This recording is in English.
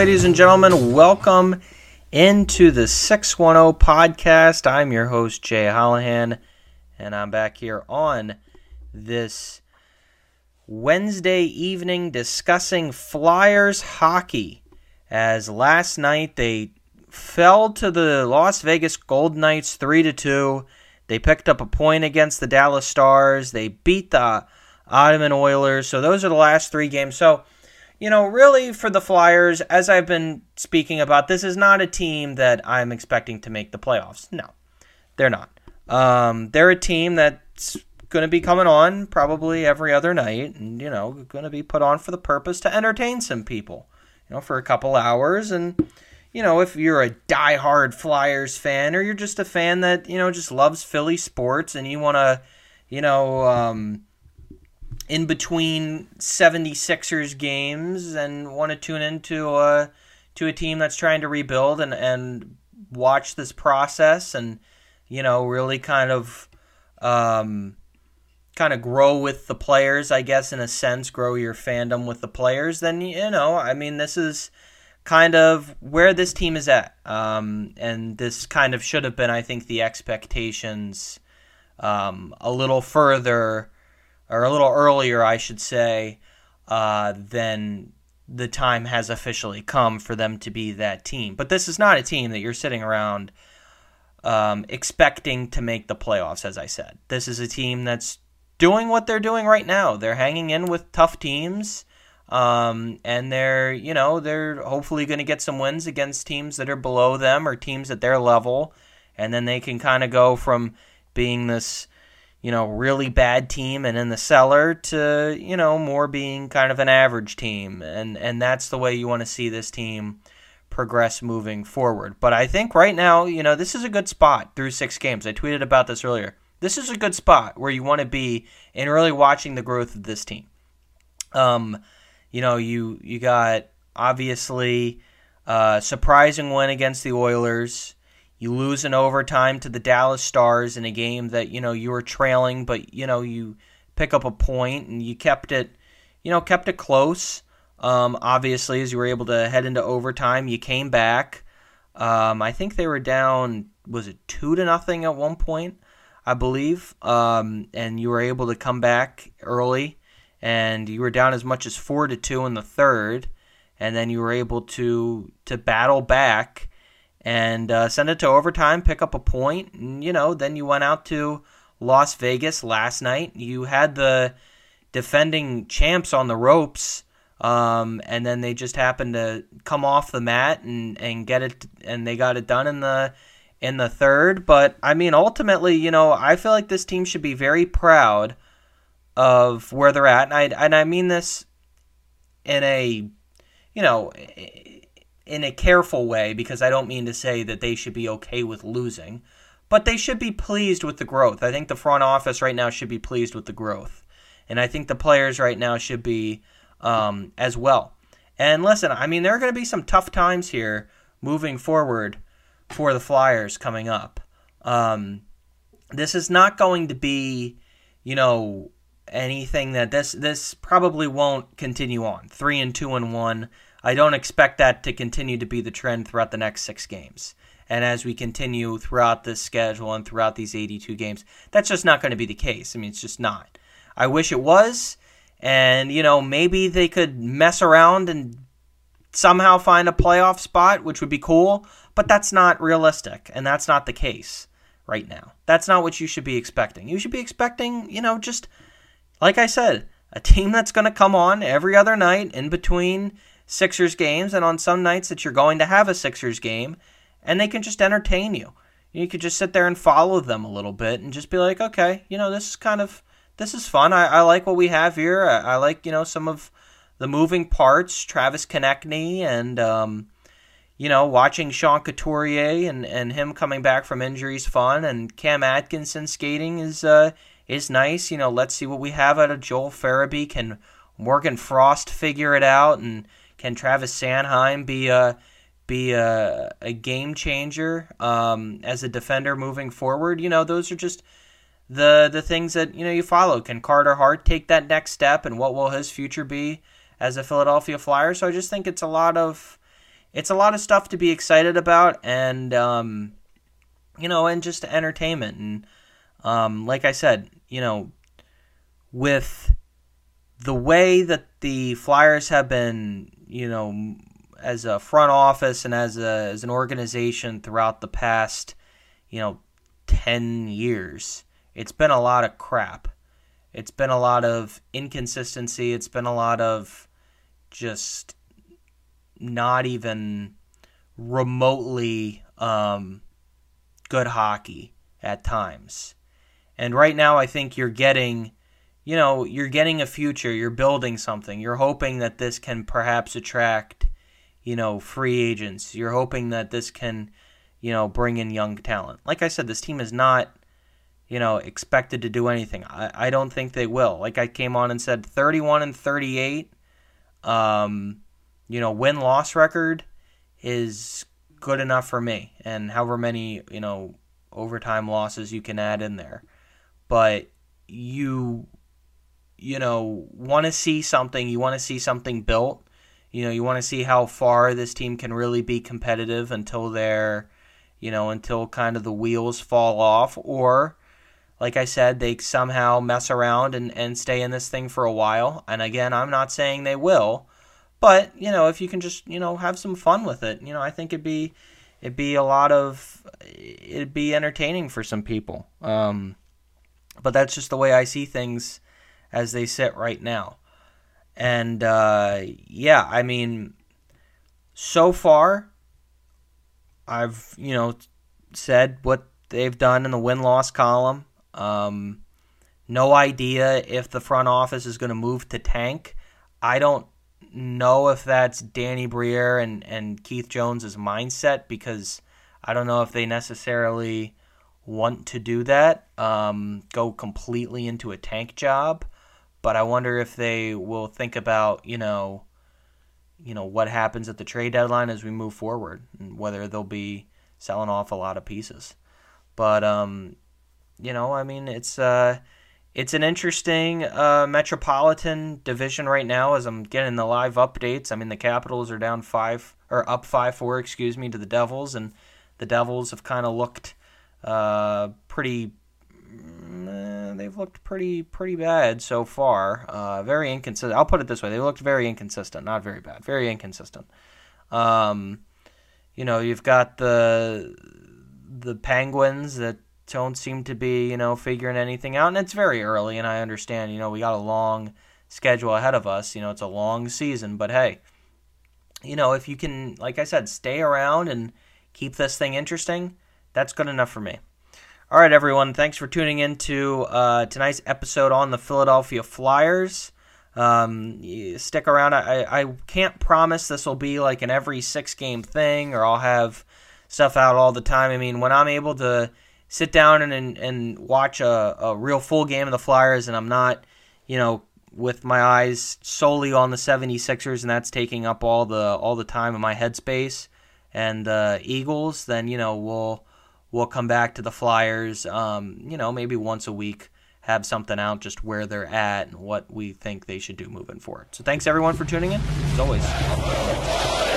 ladies and gentlemen. Welcome into the 610 podcast. I'm your host, Jay Hollihan, and I'm back here on this Wednesday evening discussing Flyers hockey. As last night they fell to the Las Vegas Golden Knights 3 to 2. They picked up a point against the Dallas Stars. They beat the Edmonton Oilers. So those are the last three games. So, you know, really for the Flyers, as I've been speaking about, this is not a team that I'm expecting to make the playoffs. No, they're not. Um, they're a team that's going to be coming on probably every other night and, you know, going to be put on for the purpose to entertain some people, you know, for a couple hours. And, you know, if you're a die-hard Flyers fan or you're just a fan that, you know, just loves Philly sports and you want to, you know, um, in between 76ers games and want to tune into a, to a team that's trying to rebuild and, and watch this process and, you know, really kind of, um, kind of grow with the players, I guess, in a sense, grow your fandom with the players, then, you know, I mean, this is kind of where this team is at. Um, and this kind of should have been, I think, the expectations um, a little further, or a little earlier, I should say, uh, than the time has officially come for them to be that team. But this is not a team that you're sitting around um, expecting to make the playoffs, as I said. This is a team that's doing what they're doing right now. They're hanging in with tough teams. Um, and they're, you know, they're hopefully going to get some wins against teams that are below them or teams at their level. And then they can kind of go from being this, you know, really bad team and in the cellar to, you know, more being kind of an average team. And, and that's the way you want to see this team progress moving forward. But I think right now, you know, this is a good spot through six games. I tweeted about this earlier. This is a good spot where you want to be in really watching the growth of this team. Um, you know, you you got obviously a surprising win against the Oilers. You lose in overtime to the Dallas Stars in a game that you know you were trailing, but you know you pick up a point and you kept it, you know, kept it close. Um, obviously, as you were able to head into overtime, you came back. Um, I think they were down. Was it two to nothing at one point? I believe. Um, and you were able to come back early and you were down as much as four to two in the third, and then you were able to to battle back and uh, send it to overtime, pick up a point, and you know then you went out to Las Vegas last night. You had the defending champs on the ropes. Um, and then they just happened to come off the mat and, and get it and they got it done in the in the third but I mean ultimately you know I feel like this team should be very proud of where they're at, and I and I mean this in a you know in a careful way because I don't mean to say that they should be okay with losing, but they should be pleased with the growth. I think the front office right now should be pleased with the growth, and I think the players right now should be um, as well. And listen, I mean there are going to be some tough times here moving forward for the Flyers coming up. Um, this is not going to be, you know, anything that this this probably won't continue on. Three and two and one. I don't expect that to continue to be the trend throughout the next six games. And as we continue throughout this schedule and throughout these 82 games, that's just not going to be the case. I mean, it's just not. I wish it was. And, you know, maybe they could mess around and somehow find a playoff spot, which would be cool. But that's not realistic. And that's not the case right now. That's not what you should be expecting. You should be expecting, you know, just like I said, a team that's going to come on every other night in between Sixers games and on some nights that you're going to have a Sixers game and they can just entertain you. You could just sit there and follow them a little bit and just be like, okay, you know, this is kind of this is fun. I, I like what we have here. I, I, like you know some of the moving parts. Travis Konecny and um, you know watching Sean Couturier and, and him coming back from injuries fun and Cam Atkinson skating is uh, is nice. You know, let's see what we have out of Joel Farabee. Can Morgan Frost figure it out, and can Travis Sanheim be a be a, a game changer um, as a defender moving forward? You know, those are just the the things that you know you follow. Can Carter Hart take that next step, and what will his future be as a Philadelphia Flyer? So I just think it's a lot of it's a lot of stuff to be excited about, and um, you know, and just entertainment. And um, like I said, you know, with the way that the Flyers have been, you know, as a front office and as a as an organization throughout the past, you know, 10 years, it's been a lot of crap. It's been a lot of inconsistency, it's been a lot of just not even remotely um, good hockey at times. And right now, I think you're getting, you know, you're getting a future. You're building something. You're hoping that this can perhaps attract, you know, free agents. You're hoping that this can, you know, bring in young talent. Like I said, this team is not, you know, expected to do anything. I, I don't think they will. Like I came on and said, 31 and 38. Um, you know, win loss record is good enough for me. And however many, you know, overtime losses you can add in there but you you know want to see something you want to see something built. You know you want to see how far this team can really be competitive until they're you know until kind of the wheels fall off or like i said they somehow mess around and, and stay in this thing for a while. And again i'm not saying they will but you know if you can just you know have some fun with it you know i think it'd be it'd be a lot of it'd be entertaining for some people. Um, but that's just the way I see things as they sit right now. And uh, yeah, I mean, so far, I've you know said what they've done in the win loss column. Um, no idea if the front office is going to move to tank. I don't know if that's Danny Briere and, and Keith Jones's mindset because I don't know if they necessarily want to do that, um, go completely into a tank job. But I wonder if they will think about, you know, you know what happens at the trade deadline as we move forward, and whether they'll be selling off a lot of pieces. But um, you know, I mean, it's uh, it's an interesting uh, metropolitan division right now. As I'm getting the live updates, I mean, the Capitals are down five or up five four, excuse me, to the Devils, and the Devils have kind of looked uh, pretty. Mm, they've looked pretty pretty bad so far. Uh, very inconsistent. I'll put it this way: they looked very inconsistent, not very bad, very inconsistent. Um, you know, you've got the the Penguins that don't seem to be, you know, figuring anything out, and it's very early, and I understand. You know, we got a long schedule ahead of us. You know, it's a long season, but hey, you know, if you can, like I said, stay around and keep this thing interesting, that's good enough for me. All right, everyone. Thanks for tuning in to uh, tonight's episode on the Philadelphia Flyers. Um, stick around. I, I can't promise this will be like an every six game thing or I'll have stuff out all the time. I mean, when I'm able to sit down and, and, and watch a, a real full game of the Flyers and I'm not, you know, with my eyes solely on the 76ers and that's taking up all the all the time in my headspace and the Eagles, then, you know, we'll we'll come back to the Flyers, um, you know, maybe once a week, have something out just where they're at and what we think they should do moving forward. So thanks everyone for tuning in. As always.